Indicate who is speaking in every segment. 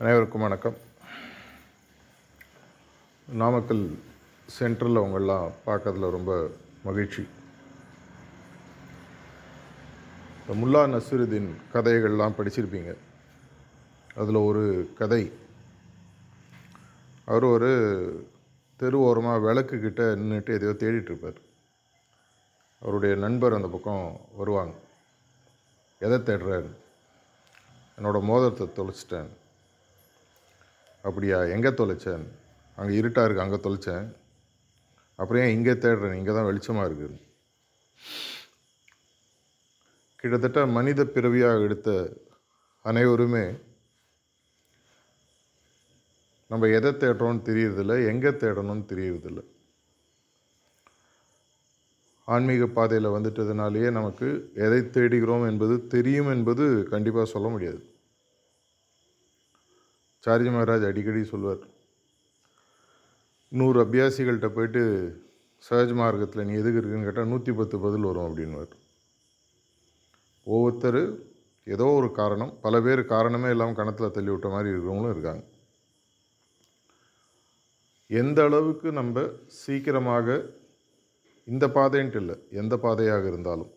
Speaker 1: அனைவருக்கும் வணக்கம். நாமக்கல் சென்ட்ரலில் அவங்கெல்லாம் பார்க்கறதுல ரொம்ப மகிழ்ச்சி. இந்த முல்லா நசுருதீன் கதைகள்லாம் படிச்சிருப்பீங்க. அதில் ஒரு கதை. அவர் ஒரு தெரு ஓரமாக விளக்கு கிட்டே நின்றுட்டு எதையோ தேடிட்டுருப்பார் அவருடைய நண்பர் அந்த பக்கம் வருவாங்க. எதை தேடுறாரு? என்னோடய மோதிரத்தை தொலைச்சிட்டேன். அப்படியா? எங்கே தொலைச்சேன்? அங்கே இருட்டாக இருக்குது அங்கே தொலைச்சேன். அப்புறம் ஏன் இங்கே தேடுறேன்? இங்கே தான் வெளிச்சமாக இருக்குது கிட்டத்தட்ட மனித பிறவியாக எடுத்த அனைவருமே நம்ம எதை தேடுறோம்னு தெரியறதில்ல எங்கே தேடணும்னு தெரியறதில்ல. ஆன்மீக பாதையில் வந்துட்டதுனாலேயே நமக்கு எதை தேடுகிறோம் என்பது தெரியும் என்பது கண்டிப்பாக சொல்ல முடியாது. சார்ஜி மகாராஜ் அடிக்கடி சொல்வார் நூறு அபியாசிகள்கிட்ட போயிட்டு சஹஜ் மார்க்கத்தில் நீ எதுக்கு இருக்குன்னு கேட்டால் நூற்றி பத்து பதில் வரும் அப்படின்வார் ஒவ்வொருத்தர் ஏதோ ஒரு காரணம் பல பேர் காரணமே இல்லாமல் கணத்தில் தள்ளி விட்ட மாதிரி இருக்கிறவங்களும் இருக்காங்க. எந்த அளவுக்கு நம்ம சீக்கிரமாக இந்த பாதைன்ட்டு இல்லை எந்த பாதையாக இருந்தாலும்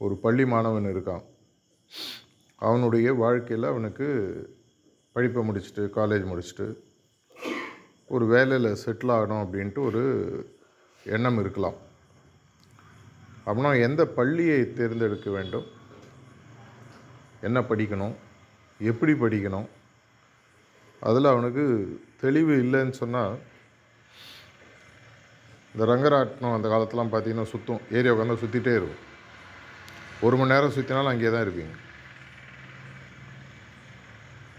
Speaker 1: ஒரு பள்ளி மாணவன் இருக்கான் அவனுடைய வாழ்க்கையில் அவனுக்கு படிப்பை முடிச்சுட்டு காலேஜ் முடிச்சுட்டு ஒரு வேலையில் செட்டில் ஆகணும் அப்படின்ட்டு ஒரு எண்ணம் இருக்கலாம். அப்படின்னா எந்த பள்ளியை தேர்ந்தெடுக்க வேண்டும்? என்ன படிக்கணும்? எப்படி படிக்கணும்? அதில் அவனுக்கு தெளிவு இல்லைன்னு சொன்னால் இந்த ரங்கராட்டினம் அந்த காலத்திலாம் பார்த்திங்கன்னா சுற்றும் ஏரியா உட்காந்து சுற்றிட்டே இருக்கும். ஒரு மணி நேரம் சுற்றினாலும் அங்கேயே தான் இருப்பீங்க.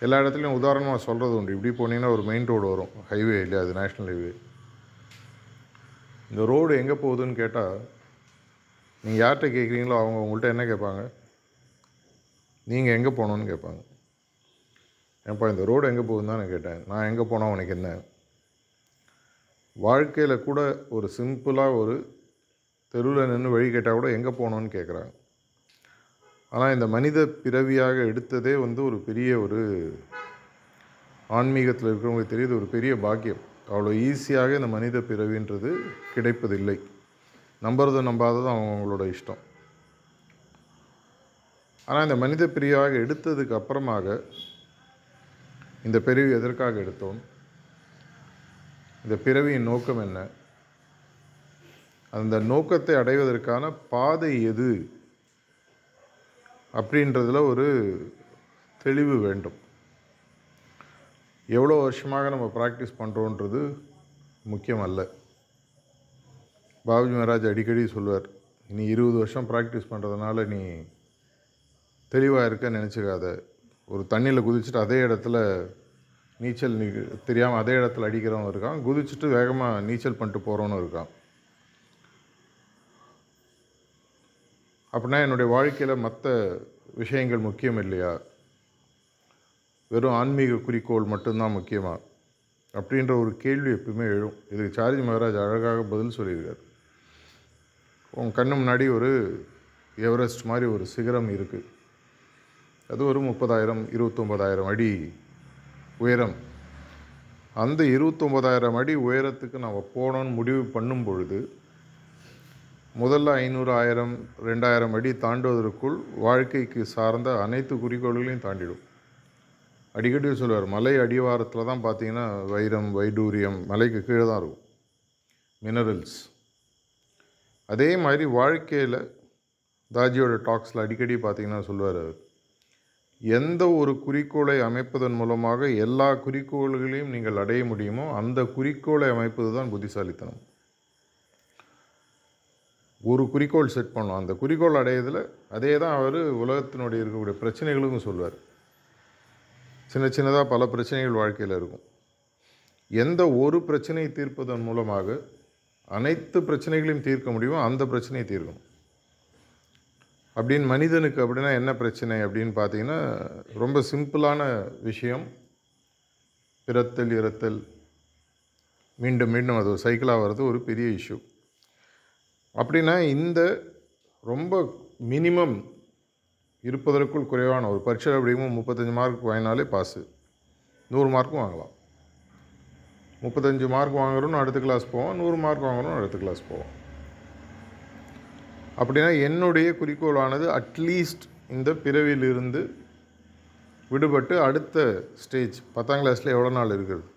Speaker 1: எல்லா இடத்துலையும் உதாரணமாக சொல்கிறது உண்டு. இப்படி போனீங்கன்னா ஒரு மெயின் ரோடு வரும். ஹைவே இல்லையா அது நேஷ்னல் ஹைவே இந்த ரோடு எங்கே போகுதுன்னு கேட்டால் நீங்கள் யார்கிட்ட கேட்குறீங்களோ அவங்க உங்கள்கிட்ட என்ன கேட்பாங்க? நீங்கள் எங்கே போகணுன்னு கேட்பாங்க. ஏன்ப்பா இந்த ரோடு எங்கே போகுதுன்னு தான் நான் கேட்டேன். நான் எங்கே போனால் உனக்கு என்ன? வாழ்க்கையில் கூட ஒரு சிம்பிளாக ஒரு தெருவில் நின்று வழி கேட்டால் கூட எங்கே போகணுன்னு கேட்குறாங்க ஆனால் இந்த மனித பிறவியாக எடுத்ததே வந்து ஒரு பெரிய ஒரு ஆன்மீகத்தில் இருக்கிறவங்களுக்கு தெரியுது ஒரு பெரிய பாக்கியம். அவ்வளோ ஈஸியாக இந்த மனித பிறவின்றது கிடைப்பதில்லை. நம்புறது நம்பாததும் அவங்களோட இஷ்டம். ஆனால் இந்த மனித பிரிவாக எடுத்ததுக்கு அப்புறமாக இந்த பிறவி எதற்காக எடுத்தோம்? இந்த பிறவியின் நோக்கம் என்ன? அந்த நோக்கத்தை அடைவதற்கான பாதை எது? அப்படின்றதுல ஒரு தெளிவு வேண்டும். எவ்வளோ வருஷமாக நம்ம ப்ராக்டிஸ் பண்ணுறோன்றது முக்கியம் அல்ல பாபுஜி மகாராஜ் அடிக்கடி சொல்லுவார் நீ இருபது வருஷம் ப்ராக்டிஸ் பண்ணுறதுனால நீ தெளிவாக இருக்க நினச்சிக்காத. ஒரு தண்ணியில் குதிச்சுட்டு அதே இடத்துல நீச்சல் நீ தெரியாமல் அதே இடத்துல அடிக்கிறவன் இருக்கான். குதிச்சுட்டு வேகமாக நீச்சல் பண்ணிட்டு போகிறவனும் இருக்கான். அப்படின்னா என்னுடைய வாழ்க்கையில் மற்ற விஷயங்கள் முக்கியம் இல்லையா? வெறும் ஆன்மீக குறிக்கோள் மட்டும்தான் முக்கியமாக அப்படின்ற ஒரு கேள்வி எப்பவுமே எழும். இதுக்கு சார்ஜி மகாராஜ் அழகாக பதில் சொல்லியிருக்கார். உன் கண்ணு முன்னாடி ஒரு எவரெஸ்ட் மாதிரி ஒரு சிகரம் இருக்குது அது ஒரு முப்பதாயிரம் இருபத்தொம்பதாயிரம் அடி உயரம். அந்த இருபத்தொம்பதாயிரம் அடி உயரத்துக்கு நம்ம போகணும்னு முடிவு பண்ணும் பொழுது முதல்ல ஐநூறு ஆயிரம் ரெண்டாயிரம் அடி தாண்டுவதற்குள் வாழ்க்கைக்கு சார்ந்த அனைத்து குறிக்கோள்களையும் தாண்டிடும். அடிக்கடி சொல்லுவார் மலை அடிவாரத்தில் தான் பார்த்தீங்கன்னா வைரம் வைடூரியம் மலைக்கு கீழே தான் இருக்கும். மினரல்ஸ் அதே மாதிரி வாழ்க்கையில் தாஜியோட டாக்ஸில் அடிக்கடி பார்த்தீங்கன்னா சொல்லுவார் அவர் எந்த ஒரு குறிக்கோளை அமைப்பதன் மூலமாக எல்லா குறிக்கோள்களையும் நீங்கள் அடைய முடியுமோ அந்த குறிக்கோளை அமைப்பது தான் புத்திசாலித்தனம். ஒரு குறிக்கோள் செட் பண்ணோம் அந்த குறிக்கோள் அடையதில் அதே தான் அவர் உலகத்தினுடைய இருக்கக்கூடிய பிரச்சனைகளுக்கும் சொல்வார். சின்ன சின்னதாக பல பிரச்சனைகள் வாழ்க்கையில் இருக்கும். எந்த ஒரு பிரச்சனையை தீர்ப்பதன் மூலமாக அனைத்து பிரச்சனைகளையும் தீர்க்க முடியுமோ அந்த பிரச்சனையை தீர்க்கணும். அப்படின்னு மனிதனுக்கு அப்படின்னா என்ன பிரச்சனை அப்படின்னு பார்த்தீங்கன்னா ரொம்ப சிம்பிளான விஷயம். பிறத்தல் இறத்தல். மீண்டும் மீண்டும் அது சைக்கிளாக வர்றது ஒரு பெரிய இஷ்யூ அப்படின்னா இந்த ரொம்ப மினிமம் இருப்பதற்குள் குறைவான ஒரு பரீட்சை அப்படிங்கும் முப்பத்தஞ்சு மார்க் வாங்கினாலே பாஸு நூறு மார்க்கும் வாங்கலாம். முப்பத்தஞ்சு மார்க் வாங்குறோன்னு அடுத்த கிளாஸ் போவோம். நூறு மார்க் வாங்குறோன்னு அடுத்த கிளாஸ் போவோம். அப்படின்னா என்னுடைய குறிக்கோளானது அட்லீஸ்ட் இந்த பிறவியிலிருந்து விடுபட்டு அடுத்த ஸ்டேஜ் பத்தாம் கிளாஸில் எவ்வளோ நாள் இருக்கிறது?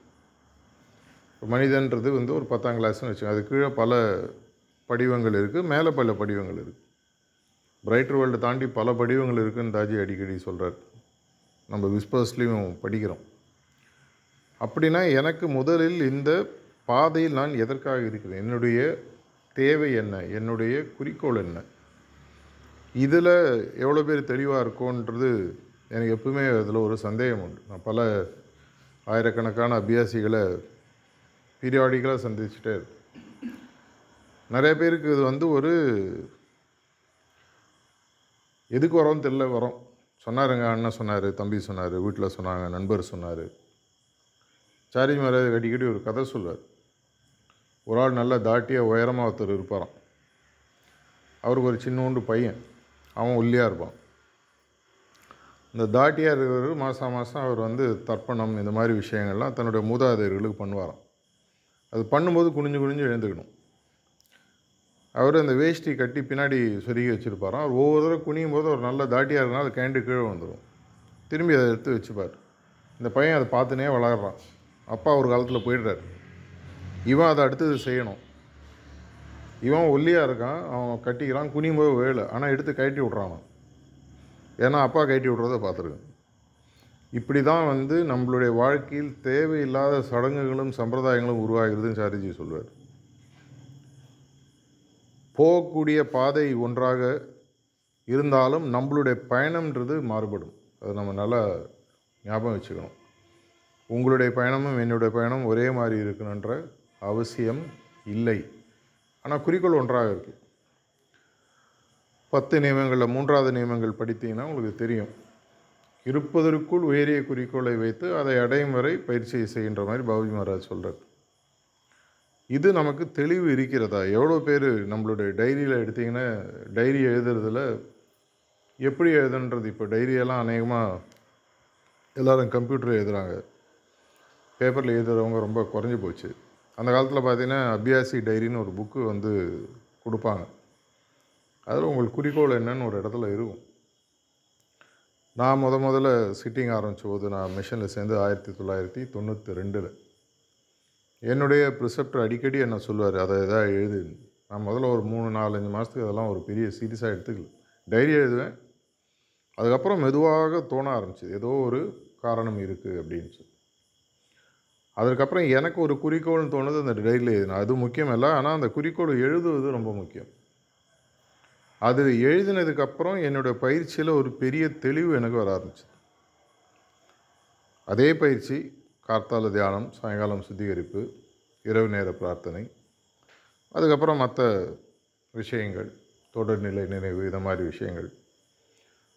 Speaker 1: மனிதன்றது வந்து ஒரு பத்தாம் கிளாஸ்னு வச்சுக்கோங்க. அது கீழே பல படிவங்கள் இருக்குது மேலே பல படிவங்கள் இருக்குது பிரைட்டர் வேர்ல்டு தாண்டி பல படிவங்கள் இருக்குதுன்னு தாஜி அடிக்கடி சொல்கிறார் நம்ம விஸ்பர்ஸ்லேயும் படிக்கிறோம். அப்படின்னா எனக்கு முதலில் இந்த பாதையில் நான் எதற்காக இருக்கிறேன்? என்னுடைய தேவை என்ன? என்னுடைய குறிக்கோள் என்ன? இதில் எவ்வளோ பேர் தெளிவாக இருக்கோன்றது எனக்கு எப்பவுமே அதில் ஒரு சந்தேகம் உண்டு. நான் பல ஆயிரக்கணக்கான அபியாசிகளை பீரியாடிக்கலாக சந்திச்சுட்டே இருக்கேன். நிறைய பேருக்கு இது வந்து ஒரு எதுக்கு வரோன்னு தெரில வரோம். சொன்னாருங்க அண்ணன் சொன்னார் தம்பி சொன்னார் வீட்டில் சொன்னாங்க நண்பர் சொன்னார். சாரி மேலே அடிக்கடி ஒரு கதை சொல்வார். ஒரு ஆள் நல்லா தாட்டியாக உயரமாக ஒருத்தர் இருப்பாராம். அவருக்கு ஒரு சின்னோண்டு பையன். அவன் ஒல்லியாக இருப்பான். இந்த தாட்டியாக இருக்கிறவர் மாதம் மாதம் அவர் வந்து தர்ப்பணம் இந்த மாதிரி விஷயங்கள்லாம் தன்னுடைய மூதாதையர்களுக்கு பண்ணுவாராம். அது பண்ணும்போது குனிஞ்சு குனிஞ்சு எழுந்துக்கணும். அவர் அந்த வேஷ்டி கட்டி பின்னாடி சொருகி வச்சுருப்பாராம் அவர் ஒவ்வொரு தடவை குனியும் போது ஒரு நல்ல தாட்டியாக இருந்தால் அது கேண்டு கீழே வந்துடும் திரும்பி அதை எடுத்து வச்சுப்பார். இந்த பையன் அதை பார்த்துனே வளர்கிறான் அப்பா ஒரு காலத்தில் போயிடுறாரு. இவன் அதை அடுத்தது செய்யணும். இவன் ஒல்லியாக இருக்கான் அவன் கட்டிக்கிறான் குனியும் போது வேலை. ஆனால் எடுத்து கட்டி விட்றான் ஏன்னா அப்பா கட்டி விட்றத பார்த்துருக்கேன். இப்படி தான் வந்து நம்மளுடைய வாழ்க்கையில் தேவையில்லாத சடங்குகளும் சம்பிரதாயங்களும் உருவாகிறதுன்னு சாரிஜி சொல்வார் போகக்கூடிய பாதை ஒன்றாக இருந்தாலும் நம்மளுடைய பயணம்ன்றது மாறுபடும். அது நம்ம நல்லா ஞாபகம் வச்சுக்கணும். உங்களுடைய பயணமும் என்னுடைய பயணம் ஒரே மாதிரி இருக்கணுன்ற அவசியம் இல்லை. ஆனால் குறிக்கோள் ஒன்றாக இருக்குது பத்து நியமங்களில் மூன்றாவது நியமங்கள் படித்தீங்கன்னா உங்களுக்கு தெரியும். இருப்பதற்குள் உயரிய குறிக்கோளை வைத்து அதை அடையும் வரை பயிற்சியை செய்கின்ற மாதிரி பாபுஜி மகாராஜ் சொல்கிறார் இது நமக்கு தெளிவு இருக்கிறதா? எவ்வளோ பேர் நம்மளுடைய டைரியில் எடுத்திங்கன்னா டைரி எழுதுறதுல எப்படி எழுதுன்றது? இப்போ டைரியெல்லாம் அநேகமாக எல்லோரும் கம்ப்யூட்டர் எழுதுகிறாங்க பேப்பரில் எழுதுறவங்க ரொம்ப குறைஞ்சி போச்சு. அந்த காலத்தில் பார்த்திங்கன்னா அபியாசி டைரின்னு ஒரு புக்கு வந்து கொடுப்பாங்க. அதில் உங்களுக்கு குறிக்கோள் என்னன்னு ஒரு இடத்துல இருக்கும். நான் முத முதல்ல சிட்டிங் ஆரம்பித்த போது நான் மிஷனில் சேர்ந்து ஆயிரத்தி தொள்ளாயிரத்தி தொண்ணூற்றி ரெண்டில் என்னுடைய ப்ரிசெப்டர் அடிக்கடி என்ன சொல்லுவார்? அதை எதாவது எழுது நான் முதல்ல ஒரு மூணு நாலஞ்சு மாதத்துக்கு அதெல்லாம் ஒரு பெரிய சீரியஸாக எடுத்துக்கல. டைரி எழுதுவேன். அதுக்கப்புறம் மெதுவாக தோண ஆரம்பிச்சிது. ஏதோ ஒரு காரணம் இருக்குது அப்படின்னு சொல்லி. அதற்கப்புறம் எனக்கு ஒரு குறிக்கோள்னு தோணுது அந்த டைரியில் எழுதினா. அது முக்கியம் இல்லை ஆனால் அந்த குறிக்கோள் எழுதுவது ரொம்ப முக்கியம். அது எழுதினதுக்கப்புறம் என்னுடைய பயிற்சியில் ஒரு பெரிய தெளிவு எனக்கு வர ஆரம்பிச்சிது. அதே பயிற்சி கார்த்தால தியானம் சாயங்காலம் சுத்திகரிப்பு இரவு நேர பிரார்த்தனை அதுக்கப்புறம் மற்ற விஷயங்கள் தொடர்நிலை நினைவு இந்த மாதிரி விஷயங்கள்.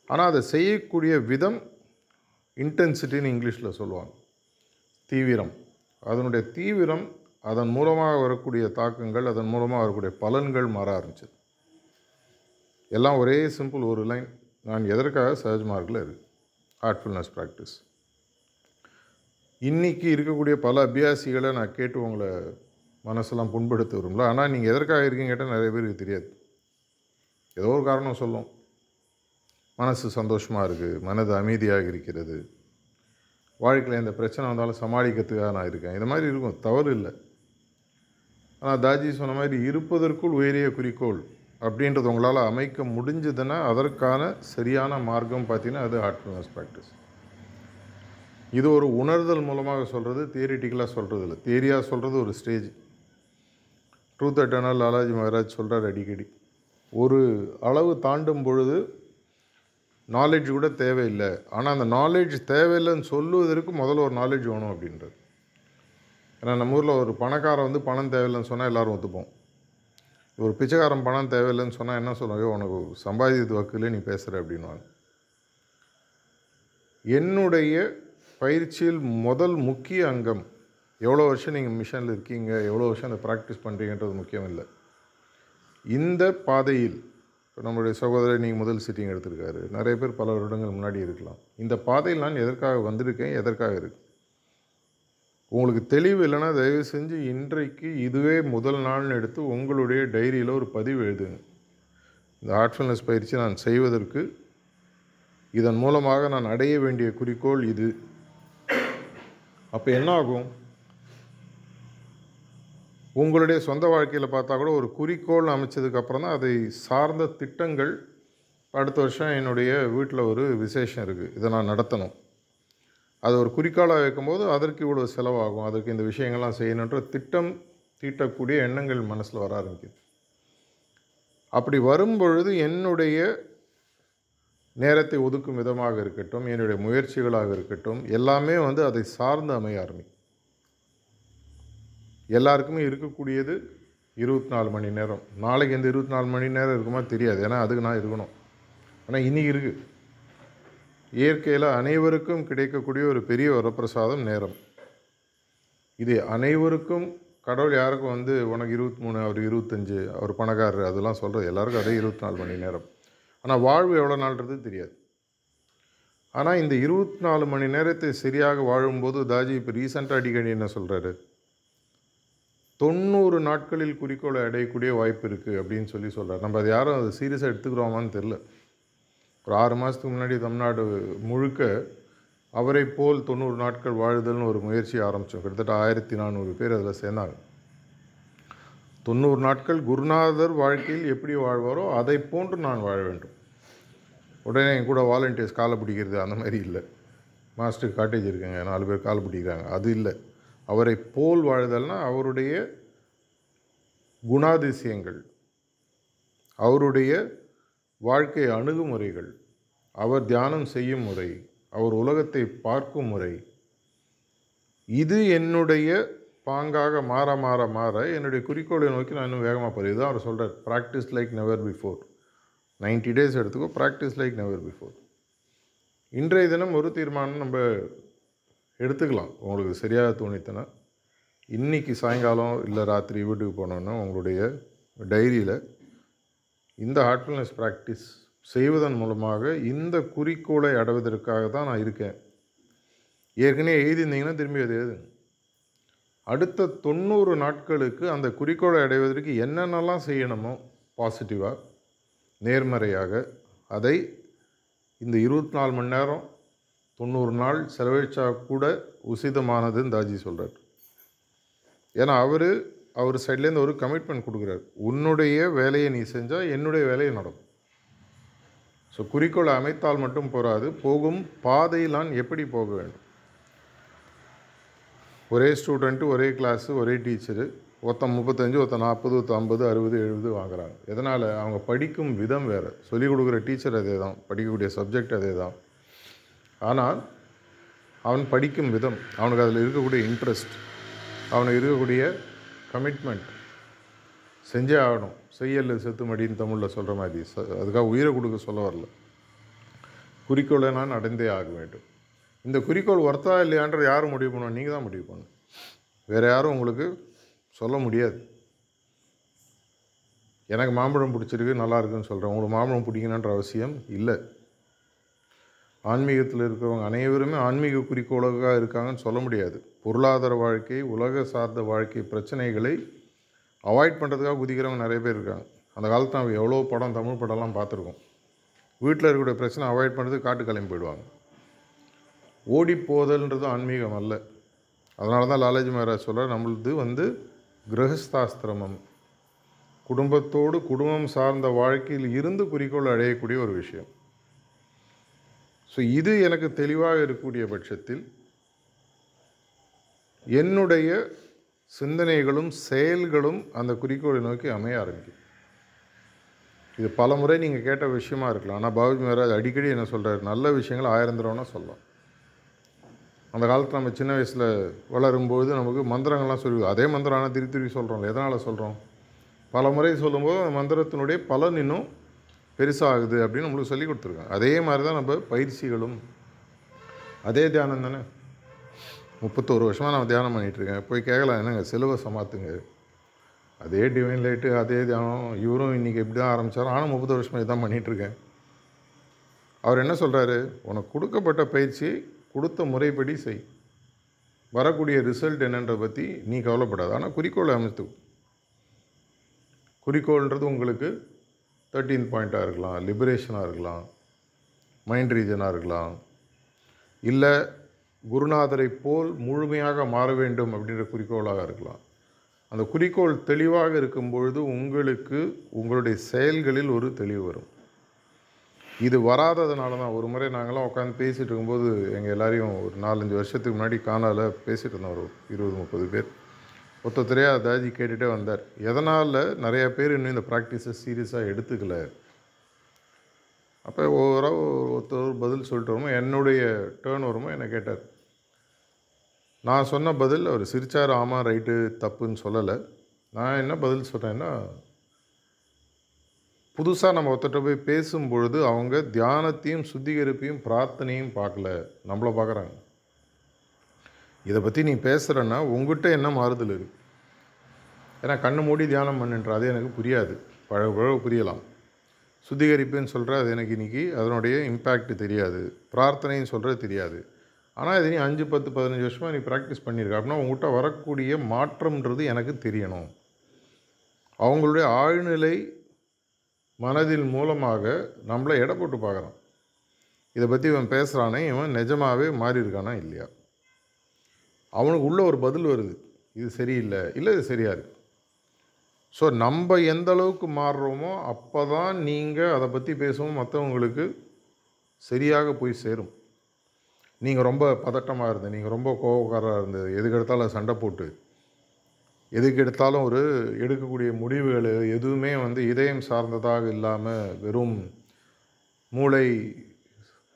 Speaker 1: ஆனால் அதை செய்யக்கூடிய விதம் இன்டென்சிட்டின்னு இங்கிலீஷில் சொல்லுவாங்க. தீவிரம். அதனுடைய தீவிரம் அதன் மூலமாக வரக்கூடிய தாக்கங்கள் அதன் மூலமாக வரக்கூடிய பலன்கள் மாற ஆரம்பிச்சது. எல்லாம் ஒரே சிம்பிள் ஒரு லைன். நான் எதற்காக சஹஜ் மார்க்கில் இருக்கு ஹார்ட்ஃபுல்னஸ் ப்ராக்டிஸ் இன்றைக்கி இருக்கக்கூடிய பல அபியாசிகளை நான் கேட்டு உங்களை மனசெல்லாம் புண்படுத்த வரும்ல. ஆனால் நீங்கள் எதற்காக இருக்கீங்க கேட்டால் நிறைய பேருக்கு தெரியாது. ஏதோ ஒரு காரணம் சொல்லும். மனசு சந்தோஷமாக இருக்குது மனது அமைதியாக இருக்கிறது. வாழ்க்கையில் எந்த பிரச்சனை வந்தாலும் சமாளிக்கிறதுக்காக நான் இருக்கேன். இது மாதிரி இருக்கும். தவறு இல்லை. ஆனால் தாஜி சொன்ன மாதிரி இருப்பதற்குள் உயரிய குறிக்கோள் அப்படின்றது உங்களால் அமைக்க முடிஞ்சதுன்னா அதற்கான சரியான மார்க்கம் பார்த்தீங்கன்னா அது ஹார்ட்ஃபுல்னஸ் ப்ராக்டிஸ் இது ஒரு உணர்தல் மூலமாக சொல்கிறது தியரிட்டிக்கலாக சொல்கிறது இல்லை தியரியாக சொல்கிறது ஒரு ஸ்டேஜ் ட்ரூத் அட்டனால் லாலாஜி மகராஜ் சொல்கிறார் அடிக்கடி. ஒரு அளவு தாண்டும் பொழுது நாலேஜ் கூட தேவையில்லை. ஆனால் அந்த நாலேஜ் தேவையில்லைன்னு சொல்லுவதற்கு முதல்ல ஒரு நாலேஜ் வேணும் அப்படின்றது ஏன்னா நம்ம ஊரில் ஒரு பணக்காரன் வந்து பணம் தேவையில்லைன்னு சொன்னால் எல்லோரும் ஒத்துப்போம். ஒரு பிச்சைக்காரன் பணம் தேவையில்லைன்னு சொன்னால் என்ன சொல்லுவாங்க உனக்கு சம்பாதித்து வக்கிலே நீ பேசுகிற அப்படின்வாங்க என்னுடைய பயிற்சியில் முதல் முக்கிய அங்கம் எவ்வளோ வருஷம் நீங்கள் மிஷனில் இருக்கீங்க எவ்வளோ வருஷம் அதை ப்ராக்டிஸ் பண்ணுறீங்கன்றது முக்கியம் இல்லை. இந்த பாதையில் இப்போ நம்மளுடைய சகோதரர் நீங்கள் முதல் சிட்டிங் எடுத்திருக்காரு. நிறைய பேர் பல வருடங்கள் முன்னாடி இருக்கலாம். இந்த பாதையில் நான் எதற்காக வந்திருக்கேன் எதற்காக இருக்கு? உங்களுக்கு தெளிவு இல்லைன்னா தயவு செஞ்சு இன்றைக்கு இதுவே முதல் நாள்னு எடுத்து உங்களுடைய டைரியில் ஒரு பதிவு எழுதுங்க. இந்த ஹார்ட்ஃபுல்னஸ் பயிற்சி நான் செய்வதற்கு இதன் மூலமாக நான் அடைய வேண்டிய குறிக்கோள் இது. அப்போ என்ன ஆகும் உங்களுடைய சொந்த வாழ்க்கையில் பார்த்தா கூட ஒரு குறிக்கோள் அமைச்சதுக்கப்புறம் தான் அதை சார்ந்த திட்டங்கள் அடுத்த வருஷம் என்னுடைய வீட்டில் ஒரு விசேஷம் இருக்குது இதை நான் நடத்தணும். அது ஒரு குறிக்கோளாக வைக்கும்போது அதற்கு இவ்வளோ செலவாகும். அதற்கு இந்த விஷயங்கள்லாம் செய்யணுன்ற திட்டம் தீட்டக்கூடிய எண்ணங்கள் மனசில் வர ஆரம்பிக்குது. அப்படி வரும்பொழுது என்னுடைய நேரத்தை ஒதுக்கும் விதமாக இருக்கட்டும் என்னுடைய முயற்சிகளாக இருக்கட்டும் எல்லாமே வந்து அதை சார்ந்து அமைய ஆரம்பி எல்லாருக்குமே இருக்கக்கூடியது இருபத்தி நாலு மணி நேரம். நாளைக்கு இந்த இருபத்தி நாலு மணி நேரம் இருக்குமா தெரியாது. ஏன்னா அதுக்கு நான் இருக்கணும். ஆனால் இனி இருக்குது இயற்கையில் அனைவருக்கும் கிடைக்கக்கூடிய ஒரு பெரிய வரப்பிரசாதம் நேரம். இது அனைவருக்கும் கடவுள் யாருக்கும் வந்து உனக்கு இருபத்தி மூணு அவர் இருபத்தஞ்சு அவர் பணக்காரர் அதெல்லாம் சொல்கிறது எல்லாருக்கும் அதே இருபத்தி நாலு மணி நேரம். ஆனால் வாழ்வு எவ்வளோ நாள்ன்றது தெரியாது. ஆனால் இந்த இருபத்தி நாலு மணி நேரத்தை சரியாக வாழும்போது தாஜி இப்போ ரீசெண்டாக அடிக்கடி என்ன சொல்கிறாரு தொண்ணூறு நாட்களில் குறிக்கோளை அடையக்கூடிய வாய்ப்பு இருக்குது அப்படின்னு சொல்லி சொல்கிறார் நம்ம அது யாரும் அது சீரியஸாக எடுத்துக்கிறோமான்னு தெரில ஒரு ஆறு மாதத்துக்கு முன்னாடி தமிழ்நாடு முழுக்க அவரை போல் தொண்ணூறு நாட்கள் வாழுதல்னு ஒரு முயற்சி ஆரம்பித்தோம் கிட்டத்தட்ட ஆயிரத்தி நானூறு பேர் அதில் சேர்ந்தாங்க. தொண்ணூறு நாட்கள் குருநாதர் வாழ்க்கையில் எப்படி வாழ்வாரோ அதை போன்று நான் வாழ வேண்டும். உடனே என் கூட வாலண்டியர்ஸ் காலை பிடிக்கிறது அந்த மாதிரி இல்லை. மாஸ்டர் காட்டேஜ் இருக்குங்க நாலு பேர் காலை பிடிக்கிறாங்க. அது இல்லை. அவரை போல் வாழ்தல்னா அவருடைய குணாதிசயங்கள் அவருடைய வாழ்க்கை அணுகுமுறைகள் அவர் தியானம் செய்யும் முறை அவர் உலகத்தை பார்க்கும் முறை இது என்னுடைய பாங்காக மாற மாற மாற என்னுடைய குறிக்கோளை நோக்கி நான் இன்னும் வேகமாக போகிறேன் இதுதான் அவர் சொல்கிறார் practice like never before ninety days எடுத்துக்கோ ப்ராக்டிஸ் லைக் நெவர் பிஃபோர் இன்றைய தினம் ஒரு தீர்மானம் நம்ம எடுத்துக்கலாம். உங்களுக்கு சரியாக தோணித்தனா இன்றைக்கி சாயங்காலம் இல்லை ராத்திரி வீட்டுக்கு போனோன்னா உங்களுடைய டைரியில் இந்த ஹார்ட்ஃபுல்னஸ் ப்ராக்டிஸ் செய்வதன் மூலமாக இந்த குறிக்கோளை அடைவதற்காக தான் நான் இருக்கேன். ஏற்கனவே எழுதியிருந்தீங்கன்னா திரும்பி அது எழுதுங்க. அடுத்த தொண்ணூறு நாட்களுக்கு அந்த குறிக்கோளை அடைவதற்கு என்னென்னலாம் செய்யணுமோ பாசிட்டிவாக நேர்மறையாக அதை இந்த இருபத்தி நாலு மணி நேரம் தொண்ணூறு நாள் செலவழிச்சா கூட உசிதமானதுன்னு தாஜி சொல்கிறார் ஏன்னா அவர் அவர் சைட்லேருந்து ஒரு கமிட்மெண்ட் கொடுக்குறாரு. உன்னுடைய வேலையை நீ செஞ்சால் என்னுடைய வேலையை நடக்கும். ஸோ குறிக்கோளை அமைத்தால் மட்டும் போகாது போகும் பாதையில் நான் எப்படி போக வேண்டும்? ஒரே ஸ்டூடெண்ட்டு ஒரே கிளாஸு ஒரே டீச்சரு ஒருத்தன் முப்பத்தஞ்சு ஒருத்தன் நாற்பது ஒருத்தன் ஐம்பது அறுபது எழுபது வாங்குறாங்க. எதனால்? அவங்க படிக்கும் விதம் வேறு. சொல்லிக் கொடுக்குற டீச்சர் அதே தான் படிக்கக்கூடிய சப்ஜெக்ட் அதே தான் ஆனால் அவன் படிக்கும் விதம் அவனுக்கு அதில் இருக்கக்கூடிய இன்ட்ரெஸ்ட் அவனுக்கு இருக்கக்கூடிய கமிட்மெண்ட் செஞ்சே ஆகணும். செய்யல் செத்து மடின்னு தமிழில் சொல்கிற மாதிரி. ச அதுக்காக உயிரை கொடுக்க சொல்ல வரல. குறிக்கோளை நான் அடைந்தே ஆக வேண்டும். இந்த குறிக்கோள் ஒர்த்தா இல்லையான்றது யாரும் முடிவு பண்ணுவோம் நீங்கள் தான் முடிவு பண்ணணும் வேறு யாரும் உங்களுக்கு சொல்ல முடியாது. எனக்கு மாம்பழம் பிடிச்சிருக்கு நல்லா இருக்குன்னு சொல்கிறேன் உங்களுக்கு மாம்பழம் பிடிக்கணுன்ற அவசியம் இல்லை. ஆன்மீகத்தில் இருக்கிறவங்க அனைவருமே ஆன்மீக குறிக்கோளாக இருக்காங்கன்னு சொல்ல முடியாது. பொருளாதார வாழ்க்கை உலக சார்ந்த வாழ்க்கை பிரச்சனைகளை அவாய்ட் பண்ணுறதுக்காக குதிக்கிறவங்க நிறைய பேர் இருக்காங்க. அந்த காலத்தில் நம்ம எவ்வளோ படம் தமிழ் படம்லாம் பார்த்துருக்கோம். வீட்டில் இருக்கக்கூடிய பிரச்சனை அவாய்ட் பண்ணுறதுக்கு காட்டு கிளம்பி போயிடுவாங்க. ஓடிப்போதல்ன்றது ஆன்மீகம் அல்ல. அதனால தான் லாலாஜி மகாராஜ் சொல்கிறார் நம்மளது வந்து கிரகஸ்தாஸ்திரமம். குடும்பத்தோடு குடும்பம் சார்ந்த வாழ்க்கையில் இருந்து குறிக்கோள் அடையக்கூடிய ஒரு விஷயம். ஸோ இது எனக்கு தெளிவாக இருக்கக்கூடிய பட்சத்தில் என்னுடைய சிந்தனைகளும் செயல்களும் அந்த குறிக்கோளை நோக்கி அமைய ஆரம்பிக்கும். இது பல முறை நீங்கள் கேட்ட விஷயமா இருக்கலாம். ஆனால் பாபுஜி மகாராஜ் அடிக்கடி என்ன சொல்கிறார் நல்ல விஷயங்கள் ஆயிரம் தடவைனா சொல்லலாம் அந்த காலத்தில் நம்ம சின்ன வயசில் வளரும்போது நமக்கு மந்திரங்கள்லாம் சொல்லி அதே மந்திரம் ஆனால் திருப்பி திருப்பி சொல்கிறோம் எதனால் சொல்கிறோம் பல முறை சொல்லும்போது அந்த மந்திரத்தினுடைய பலன் இன்னும் பெருசாகுது அப்படின்னு நம்மளுக்கு சொல்லி கொடுத்துருக்காங்க. அதே மாதிரி தான் நம்ம பயிற்சிகளும். அதே தியானம் தானே? முப்பத்தோரு வருஷமாக நான் தியானம் பண்ணிகிட்ருக்கேன் போய் கேட்கலாம் என்னங்க சிலுவை சமாத்துங்க. அதே டிவைன் லைட்டு அதே தியானம். இவரும் இன்றைக்கி எப்படி தான் ஆரம்பித்தாரோ ஆனால் முப்பது வருஷமாக இதான் பண்ணிகிட்ருக்கேன் அவர் என்ன சொல்கிறாரு உனக்கு கொடுக்கப்பட்ட பயிற்சி கொடுத்த முறைப்படி செய். வரக்கூடிய ரிசல்ட் என்னன்றதை பற்றி நீ கவலைப்படாது. ஆனால் குறிக்கோளை அமைத்து குறிக்கோள்ன்றது உங்களுக்கு தேர்ட்டீன் பாயிண்ட்டாக இருக்கலாம். லிபரேஷனாக இருக்கலாம். மைண்ட் ரீஜனாக இருக்கலாம். இல்லை குருநாதரை போல் முழுமையாக மாற வேண்டும் அப்படின்ற குறிக்கோளாக இருக்கலாம். அந்த குறிக்கோள் தெளிவாக இருக்கும் பொழுது உங்களுக்கு உங்களுடைய செயல்களில் ஒரு தெளிவு வரும். இது வராததுனால தான் ஒரு முறை நாங்களாம் உட்காந்து பேசிகிட்டு இருக்கும்போது எங்கள் எல்லாரையும் ஒரு நாலஞ்சு வருஷத்துக்கு முன்னாடி காணால பேசிகிட்டு இருந்தோம். ஒரு இருபது முப்பது பேர். ஒருத்தரையாக தாஜி கேட்டுகிட்டே வந்தார். எதனால் நிறையா பேர் இன்னும் இந்த ப்ராக்டிஸை சீரியஸாக எடுத்துக்கல? அப்போ ஒவ்வொரு ஒருத்தர் பதில் சொல்லிட்டு வருமோ என்னுடைய டேர்ன் வருமோ என்னை கேட்டார். நான் சொன்ன பதில் அவர் சிரிச்சார் ஆமாம் ரைட்டு தப்புன்னு சொல்லலை. நான் என்ன பதில் சொல்கிறேன்னா புதுசாக நம்ம ஒருத்தட்ட போய் பேசும் பொழுது அவங்க தியானத்தையும் சுத்திகரிப்பையும் பிரார்த்தனையும் பார்க்கல. நம்மளை பார்க்குறாங்க. இதை பற்றி நீ பேசுகிறன்னா உங்ககிட்ட என்ன மாறுதல் இருக்குது ஏன்னா கண்ணு மூடி தியானம் பண்ணுன்ற அது எனக்கு புரியாது. பழகு பழகு புரியலாம். சுத்திகரிப்புன்னு சொல்கிற அது எனக்கு இன்றைக்கி அதனுடைய இம்பேக்ட் தெரியாது. பிரார்த்தனைன்னு சொல்கிறது தெரியாது. ஆனால் இது நீ அஞ்சு பத்து பதினஞ்சு வருஷமாக நீ ப்ராக்டிஸ் பண்ணியிருக்க அப்படின்னா உங்கள்கிட்ட வரக்கூடிய மாற்றம்ன்றது எனக்கு தெரியணும். அவங்களுடைய ஆழ்நிலை மனதின் மூலமாக நம்மளை எடை போட்டு பார்க்குறான். இதை பற்றி இவன் பேசுகிறானே இவன் நிஜமாகவே மாறி இருக்கானா இல்லையா? அவனுக்கு உள்ள ஒரு பதில் வருது. இது சரியில்லை இல்லை இது சரியாது. ஸோ நம்ம எந்த அளவுக்கு மாறுறோமோ அப்போ தான் நீங்கள் அதை பற்றி பேசவும் மற்றவங்களுக்கு சரியாக போய் சேரும். நீங்கள் ரொம்ப பதட்டமாக இருந்தது நீங்கள் ரொம்ப கோபக்காராக இருந்தது எதுக்கு எடுத்தாலும் சண்டை போட்டு எதுக்கு எடுத்தாலும் ஒரு எடுக்கக்கூடிய முடிவுகள் எதுவுமே வந்து இதயம் சார்ந்ததாக இல்லாமல் வெறும் மூளை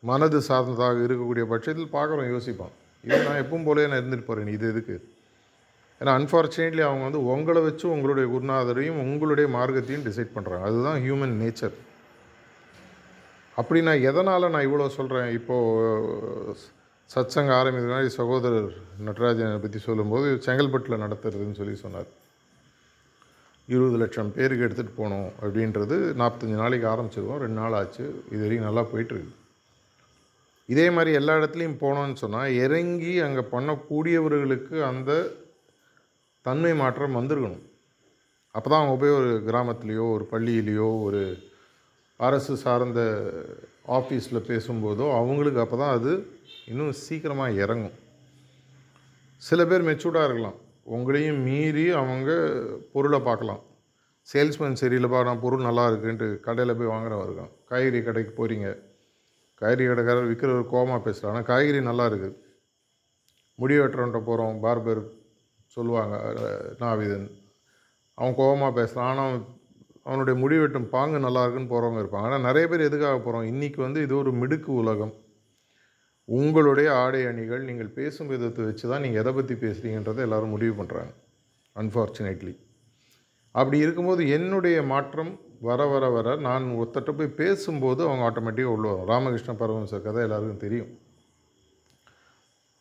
Speaker 1: மனது சார்ந்ததாக இருக்கக்கூடிய பட்சத்தில் பார்க்குறோம் யோசிப்பான் இது நான் எப்பவும் போலே நான் இருந்துட்டு போகிறேன் இது எதுக்கு? ஏன்னா அன்ஃபார்ச்சுனேட்லி அவங்க வந்து உங்களை வச்சு உங்களுடைய குருநாதரையும் உங்களுடைய மார்க்கத்தையும் டிசைட் பண்ணுறாங்க அதுதான் ஹியூமன் நேச்சர் அப்படி நான் எதனால் நான் இவ்வளோ சொல்கிறேன் இப்போது சத்சங்க ஆரம்பிக்கிற மாதிரி சகோதரர் நடராஜனை பற்றி சொல்லும்போது செங்கல்பட்டில் நடத்துறதுன்னு சொல்லி சொன்னார். இருபது லட்சம் பேருக்கு எடுத்துகிட்டு போகணும் அப்படின்றது நாற்பத்தஞ்சு நாளைக்கு ஆரம்பிச்சிருக்கோம் ரெண்டு நாள் ஆச்சு. இது வரைக்கும் நல்லா போயிட்டுருக்கு. இதே மாதிரி எல்லா இடத்துலையும் போனோன்னு சொன்னால் இறங்கி அங்கே பண்ணக்கூடியவர்களுக்கு அந்த தன்மை மாற்றம் வந்திருக்கணும். அப்போ தான் அவங்க போய் ஒரு கிராமத்துலேயோ ஒரு பள்ளியிலேயோ ஒரு அரசு சார்ந்த ஆஃபீஸில் பேசும்போதோ அவங்களுக்கு அப்போ தான் அது இன்னும் சீக்கிரமாக இறங்கும். சில பேர் மெச்சூர்டாக இருக்கலாம். உங்களையும் மீறி அவங்க பொருளை பார்க்கலாம். சேல்ஸ்மேன் சரியில்லைப்பா நான் பொருள் நல்லா இருக்குன்ட்டு கடையில் போய் வாங்குறவன் இருக்கான். காய்கறி கடைக்கு போகிறீங்க காய்கறி கடைக்காரர் விற்கிறவர் கோமாக பேசுகிறான் ஆனால் காய்கறி நல்லா இருக்குது முடி வெட்டுறவன்ட்ட போகிறோம் பார்பர் சொல்லுவாங்க நாவிதன் அவன் கோபமாக பேசுகிறான் ஆனால் அவன் அவனுடைய முடி வெட்டும் பாங்கு நல்லா இருக்குன்னு போகிறவங்க இருப்பாங்க. ஆனால் நிறைய பேர் எதுக்காக போகிறோம் இன்றைக்கி வந்து இது ஒரு மிடுக்கு உலகம். உங்களுடைய ஆடை அணிகள் நீங்கள் பேசும் விதத்தை வச்சு தான் நீங்கள் எதை பற்றி பேசுகிறீங்கன்றதை எல்லோரும் முடிவு பண்ணுறாங்க அன்ஃபார்ச்சுனேட்லி அப்படி இருக்கும்போது என்னுடைய மாற்றம் வர வர வர நான் ஒருத்தட்ட போய் பேசும்போது அவங்க ஆட்டோமேட்டிக்காக உள்ள வரும் ராமகிருஷ்ண பரமஹம்சர் கதை எல்லாருக்கும் தெரியும்.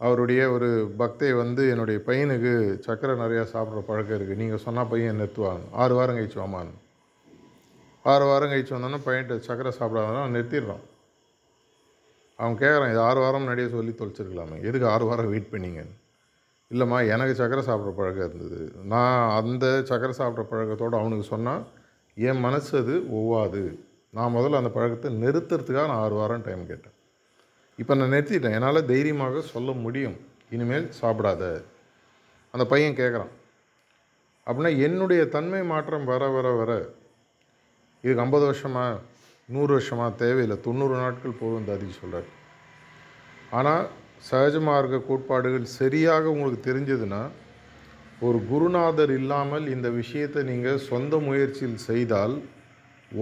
Speaker 1: அவருடைய ஒரு பக்தை வந்து என்னுடைய பையனுக்கு சக்கரை நிறையா சாப்பிட்ற பழக்கம் இருக்குது நீங்கள் சொன்னால் பையன் நிறுத்துவாங்க ஆறு வாரம் கழிச்சு வாமான்னு. ஆறு வாரம் கழிச்சு வந்தோன்னா பையன்ட்டு சக்கரை சாப்பிடாதான் நிறுத்திடுறான். அவன் கேட்குறான் இது ஆறு வாரம் முன்னாடியே சொல்லி தொலைச்சிருக்கலாமே. எதுக்கு ஆறு வாரம் வெயிட் பண்ணிங்க? இல்லைம்மா எனக்கு சக்கரை சாப்பிட்ற பழக்கம் இருந்தது. நான் அந்த சக்கரை சாப்பிட்ற பழக்கத்தோடு அவனுக்கு சொன்னால் என் மனசு அது ஒவ்வாது. நான் முதல்ல அந்த பழக்கத்தை நிறுத்துறதுக்காக நான் ஆறு வாரம் டைம் கேட்டேன். இப்போ நான் நிறுத்திட்டேன். என்னால் தைரியமாக சொல்ல முடியும். இனிமேல் சாப்பிடாத. அந்த பையன் கேட்குறான் அப்படின்னா என்னுடைய தன்மை மாற்றம் வர வர வர இதுக்கு ஐம்பது வருஷமா நூறு வருஷமாக தேவையில்லை. தொண்ணூறு நாட்கள் போதும் தாதி சொல்கிறார் ஆனால் சகஜ மார்க்க கோட்பாடுகள் சரியாக உங்களுக்கு தெரிஞ்சதுன்னா ஒரு குருநாதர் இல்லாமல் இந்த விஷயத்தை நீங்கள் சொந்த முயற்சியில் செய்தால்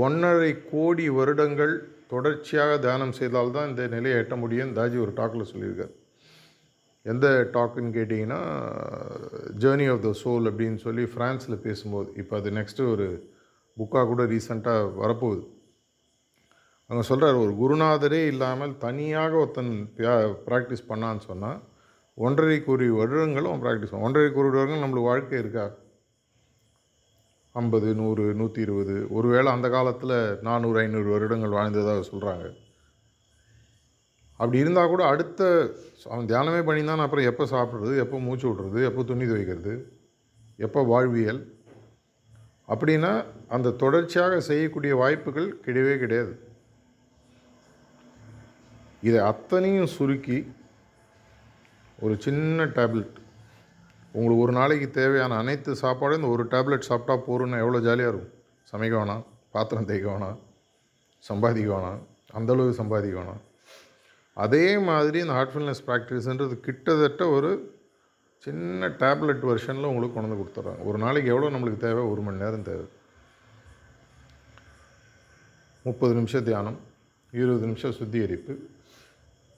Speaker 1: ஒன்றரை கோடி வருடங்கள் தொடர்ச்சியாக தியானம் செய்தால் தான் இந்த நிலையை எட்ட முடியும் தாஜி ஒரு டாக்கில் சொல்லியிருக்கார். எந்த டாக்குன்னு கேட்டிங்கன்னா ஜேர்னி ஆஃப் த சோல் அப்படின்னு சொல்லி ஃப்ரான்ஸில் பேசும்போது இப்போ அது நெக்ஸ்ட்டு ஒரு புக்காக கூட ரீசண்டாக வரப்போகுது. அவங்க சொல்கிறார் ஒரு குருநாதரே இல்லாமல் தனியாக ஒருத்தன் ப்ராக்டிஸ் பண்ணான்னு சொன்னால் ஒன்றரை கோடி வருடங்களும் அவன் ப்ராக்டிஸ் பண்ண ஒன்றரை கோடி வருடங்கள் நம்மளுக்கு வாழ்க்கை இருக்கா? ஐம்பது நூறு நூற்றி இருபது ஒருவேளை அந்த காலத்தில் நானூறு ஐநூறு வருடங்கள் வாழ்ந்ததாக சொல்கிறாங்க அப்படி இருந்தால் கூட அடுத்த அவன் தியானமே பண்ணியிருந்தான் அப்புறம் எப்போ சாப்பிட்றது எப்போ மூச்சு விட்றது எப்போ துணி துவைக்கிறது எப்போ வாழ்வியல்? அப்படின்னா அந்த தொடர்ச்சியாக செய்யக்கூடிய வாய்ப்புகள் கிடையவே கிடையாது. இதை அத்தனையும் சுருக்கி ஒரு சின்ன டேப்லெட். உங்களுக்கு ஒரு நாளைக்கு தேவையான அனைத்து சாப்பாடும் இந்த ஒரு டேப்லெட் சாப்பிட்டா போகிறோன்னு எவ்வளோ ஜாலியாக இருக்கும்? சமைக்க வேணாம் பாத்திரம் தேய்க்க வேணாம் சம்பாதிக்க வேணாம் அந்தளவுக்கு சம்பாதிக்க வேணாம். அதே மாதிரி இந்த ஹார்ட்ஃபுல்னஸ் ப்ராக்டிஸ்ன்றது கிட்டத்தட்ட ஒரு சின்ன டேப்லெட் வெர்ஷனில் உங்களுக்கு கொண்டு வந்து கொடுத்துட்றாங்க. ஒரு நாளைக்கு எவ்வளோ நம்மளுக்கு தேவை? ஒரு மணி நேரம் தேவை. முப்பது நிமிஷம் தியானம் இருபது நிமிஷம் சுத்திகரிப்பு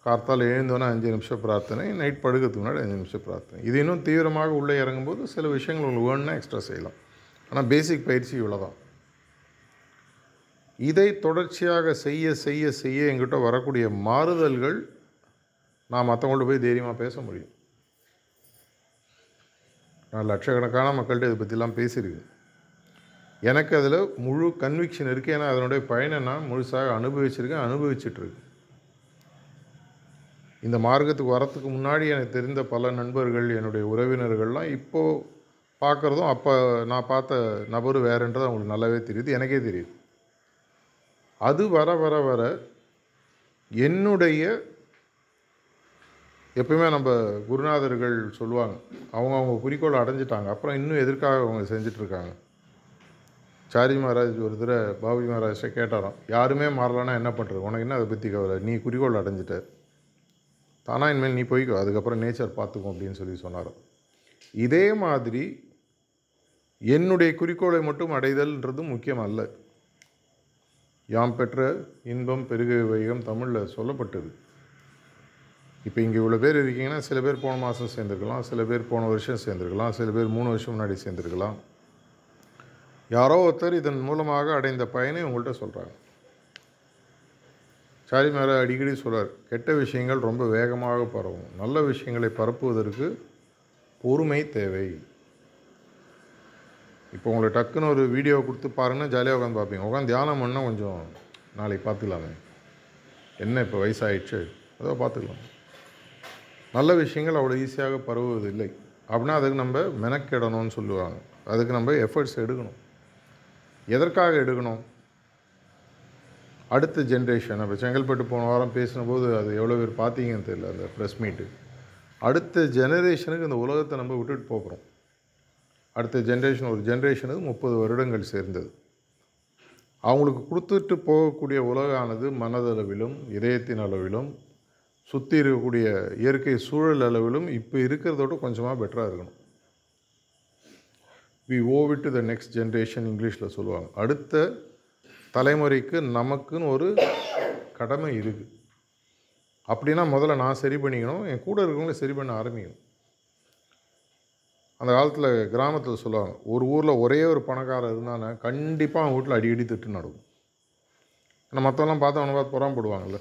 Speaker 1: கார்த்தால் எழுந்தோன்னே அஞ்சு நிமிஷம் பிரார்த்தனை நைட் படுக்கிறதுக்கு முன்னாடி அஞ்சு நிமிஷம் பிரார்த்தனை. இது இன்னும் தீவிரமாக உள்ளே இறங்கும்போது சில விஷயங்கள் உங்களுக்கு வேணும்னா எக்ஸ்ட்ரா செய்யலாம். ஆனால் பேசிக் பயிற்சி இவ்வளோ தான் இதை தொடர்ச்சியாக செய்ய செய்ய செய்ய எங்கிட்ட வரக்கூடிய மாறுதல்கள் நான் மற்றவங்கள்ட்ட போய் தைரியமாக பேச முடியும். நான் லட்சக்கணக்கான மக்கள்கிட்ட இதை பற்றிலாம் பேசியிருக்கேன். எனக்கு அதில் முழு கன்விக்ஷன் இருக்குது ஏன்னா அதனுடைய பயனை நான் முழுசாக அனுபவிச்சிருக்கேன் அனுபவிச்சிட்ருக்கேன் இந்த மார்க்கத்துக்கு வரத்துக்கு முன்னாடி எனக்கு தெரிந்த பல நண்பர்கள் என்னுடைய உறவினர்கள்லாம் இப்போது பார்க்குறதும் அப்போ நான் பார்த்த நபர் வேறுன்றது அவங்களுக்கு நல்லாவே தெரியுது எனக்கே தெரியுது. அது வர வர வர என்னுடைய எப்பயுமே நம்ம குருநாதர்கள் சொல்லுவாங்க அவங்க அவங்க குறிக்கோளை அடைஞ்சிட்டாங்க அப்புறம் இன்னும் எதற்காக அவங்க செஞ்சிட்ருக்காங்க? சாரி மகாராஜ் ஒரு தடவை பாபி மகாராஜ்கிட்ட கேட்டாராம் யாருமே மாறலன்னா என்ன பண்ணுறது உனக்கு என்ன அதை பற்றி கவலை? நீ குறிக்கோள் அடைஞ்சிட்ட. தானா இனிமேல் நீ போய்க்கோ அதுக்கப்புறம் நேச்சர் பார்த்துக்கும் அப்படின்னு சொல்லி சொன்னார். இதே மாதிரி என்னுடைய குறிக்கோளை மட்டும் அடைதல்ன்றது முக்கியம் அல்ல. யாம் பெற்ற இன்பம் பெருக வைகம் தமிழில் சொல்லப்பட்டது. இப்போ இங்கே இவ்வளோ பேர் இருக்கீங்கன்னா சில பேர் போன மாதம் சேர்ந்துருக்கலாம் சில பேர் போன வருஷம் சேர்ந்துருக்கலாம் சில பேர் மூணு வருஷம் முன்னாடி சேர்ந்துருக்கலாம். யாரோ ஒருத்தர் இதன் மூலமாக அடைந்த பயனை உங்கள்கிட்ட சொல்கிறாங்க சாரி மேலே அடிக்கடி சொல்கிறார் கெட்ட விஷயங்கள் ரொம்ப வேகமாக பரவும். நல்ல விஷயங்களை பரப்புவதற்கு பொறுமை தேவை. இப்போ உங்களை டக்குன்னு ஒரு வீடியோ கொடுத்து பாருங்கன்னா ஜாலியாக உட்காந்து பார்ப்பீங்க. உட்காந்து தியானம் பண்ணால் கொஞ்சம் நாளைக்கு பார்த்துக்கலாமே. என்ன இப்போ வயசாகிடுச்சு அதோ பார்த்துக்கலாம். நல்ல விஷயங்கள் அவ்வளோ ஈஸியாக பரவுவதில்லை. அப்படின்னா அதுக்கு நம்ம மெனக்கெடணும்னு சொல்லுவாங்க. அதுக்கு நம்ம எஃபர்ட்ஸ் எடுக்கணும். எதற்காக எடுக்கணும்? அடுத்த ஜென்ரேஷன் அப்போ செங்கல்பட்டு போன வாரம் பேசினபோது அது எவ்வளோ பேர் பார்த்தீங்கன்னு தெரியல அந்த ப்ரெஸ் மீட்டு அடுத்த ஜெனரேஷனுக்கு இந்த உலகத்தை நம்ம விட்டுட்டு போகிறோம் அடுத்த ஜென்ரேஷன் ஒரு ஜென்ரேஷனுக்கு முப்பது வருடங்கள் சேர்ந்தது. அவங்களுக்கு கொடுத்துட்டு போகக்கூடிய உலகானது மனதளவிலும் இதயத்தின் அளவிலும் சுற்றி இருக்கக்கூடிய இயற்கை சூழல் அளவிலும் இப்போ இருக்கிறதோட கொஞ்சமாக பெட்டராக இருக்கணும். We owe to the next generation இங்கிலீஷில் சொல்லுவாங்க. அடுத்த தலைமுறைக்கு நமக்குன்னு ஒரு கடமை இருக்குது அப்படின்னா முதல்ல நான் சரி பண்ணிக்கணும் என் கூட இருக்கிறவங்கள சரி பண்ண ஆரம்பிக்கணும். அந்த காலத்தில் கிராமத்தில் சொல்லுவாங்க ஒரு ஊரில் ஒரே ஒரு பணக்காரர் இருந்தானே கண்டிப்பாக அவன் வீட்டில் அடிக்கடி திட்டு நடக்கும். ஏன்னா மற்றவெல்லாம் பார்த்து அவனை பார்த்து புறாமப்படுவாங்கல்ல.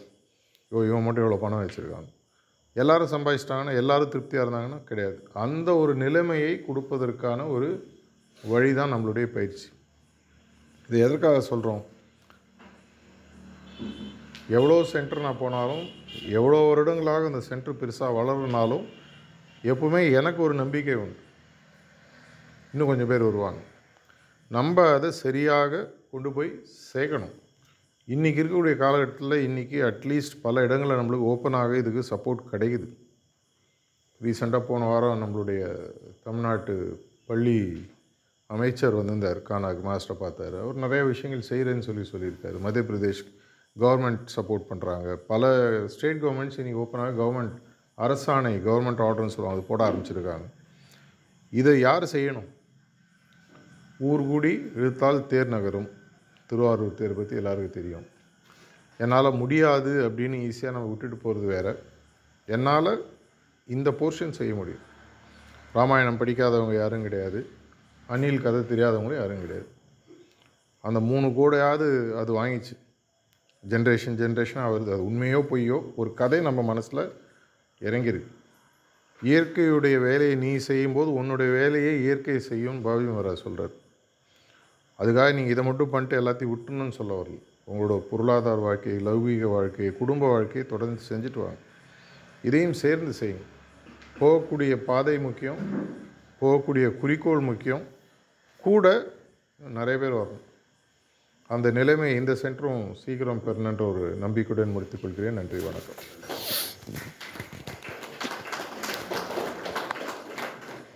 Speaker 1: ஐயோ இவன் மட்டும் இவ்வளோ பணம் வச்சுருக்காங்க எல்லோரும் சம்பாதிச்சிட்டாங்கன்னா எல்லோரும் திருப்தியாக இருந்தாங்கன்னா கிடையாது. அந்த ஒரு நிலைமையை கொடுப்பதற்கான ஒரு வழி தான் நம்மளுடைய பயிற்சி. இது எதற்காக சொல்கிறோம் எவ்வளோ சென்டர் நான் போனாலும் எவ்வளோ வருடங்களாக அந்த சென்டர் பெருசாக வளரனாலும் எப்பவுமே எனக்கு ஒரு நம்பிக்கை உண்டு. இன்னும் கொஞ்சம் பேர் வருவாங்க. நம்ம அதை சரியாக கொண்டு போய் சேர்க்கணும். இன்றைக்கி இருக்கக்கூடிய காலகட்டத்தில் இன்றைக்கி அட்லீஸ்ட் பல இடங்களில் நம்மளுக்கு ஓப்பனாக இதுக்கு சப்போர்ட் கிடைக்குது. ரீசெண்டாக போன வாரம் நம்மளுடைய தமிழ்நாட்டு பள்ளி அமைச்சர் வந்திருந்தார். கானாக்கு மாஸ்டரை பார்த்தார். அவர் நிறைய விஷயங்கள் செய்கிறேன்னு சொல்லி சொல்லியிருக்காரு. மத்திய பிரதேஷ் கவர்மெண்ட் சப்போர்ட் பண்ணுறாங்க பல ஸ்டேட் கவர்மெண்ட்ஸ் இன்றைக்கி ஓப்பனாக கவர்மெண்ட் அரசாணை கவர்மெண்ட் ஆர்டர்னு சொல்லுவாங்க. அது போட ஆரம்பிச்சிருக்காங்க. இதை யார் செய்யணும்? ஊர் கூடி இழுத்தால் தேர் நகரும். திருவாரூர் தேர் பற்றி எல்லாருக்கும் தெரியும். என்னால் முடியாது அப்படின்னு ஈஸியாக நம்ம விட்டுட்டு போகிறது வேறு. என்னால் இந்த போர்ஷன் செய்ய முடியும். ராமாயணம் படிக்காதவங்க யாரும் கிடையாது. அணில் கதை தெரியாதவங்களும் யாரும் கிடையாது. அந்த மூணு கூடையாவது அது வாங்கிச்சு. ஜென்ரேஷன் ஜென்ரேஷனாக வருது. அது உண்மையோ பொய்யோ ஒரு கதை நம்ம மனசில் இறங்கிருக்கு. இயற்கையுடைய வேலையை நீ செய்யும்போது உன்னுடைய வேலையை இயற்கை செய்யும் பாபி மரா சொல்கிறார் அதுக்காக நீங்கள் இதை மட்டும் பண்ணிட்டு எல்லாத்தையும் விட்டுணும்னு சொல்ல வரல. உங்களோட பொருளாதார வாழ்க்கை லௌகீக வாழ்க்கை குடும்ப வாழ்க்கையை தொடர்ந்து செஞ்சுட்டு வாங்க. இதையும் சேர்ந்து செய்யுங்க. போகக்கூடிய பாதை முக்கியம். போகக்கூடிய குறிக்கோள் முக்கியம். கூட நிறைய பேர் வரணும். அந்த நிலைமை இந்த சென்டரும் சீக்கிரம் பெறணுன்ற ஒரு நம்பிக்கையுடன் முடித்துக்கொள்கிறேன் நன்றி வணக்கம்.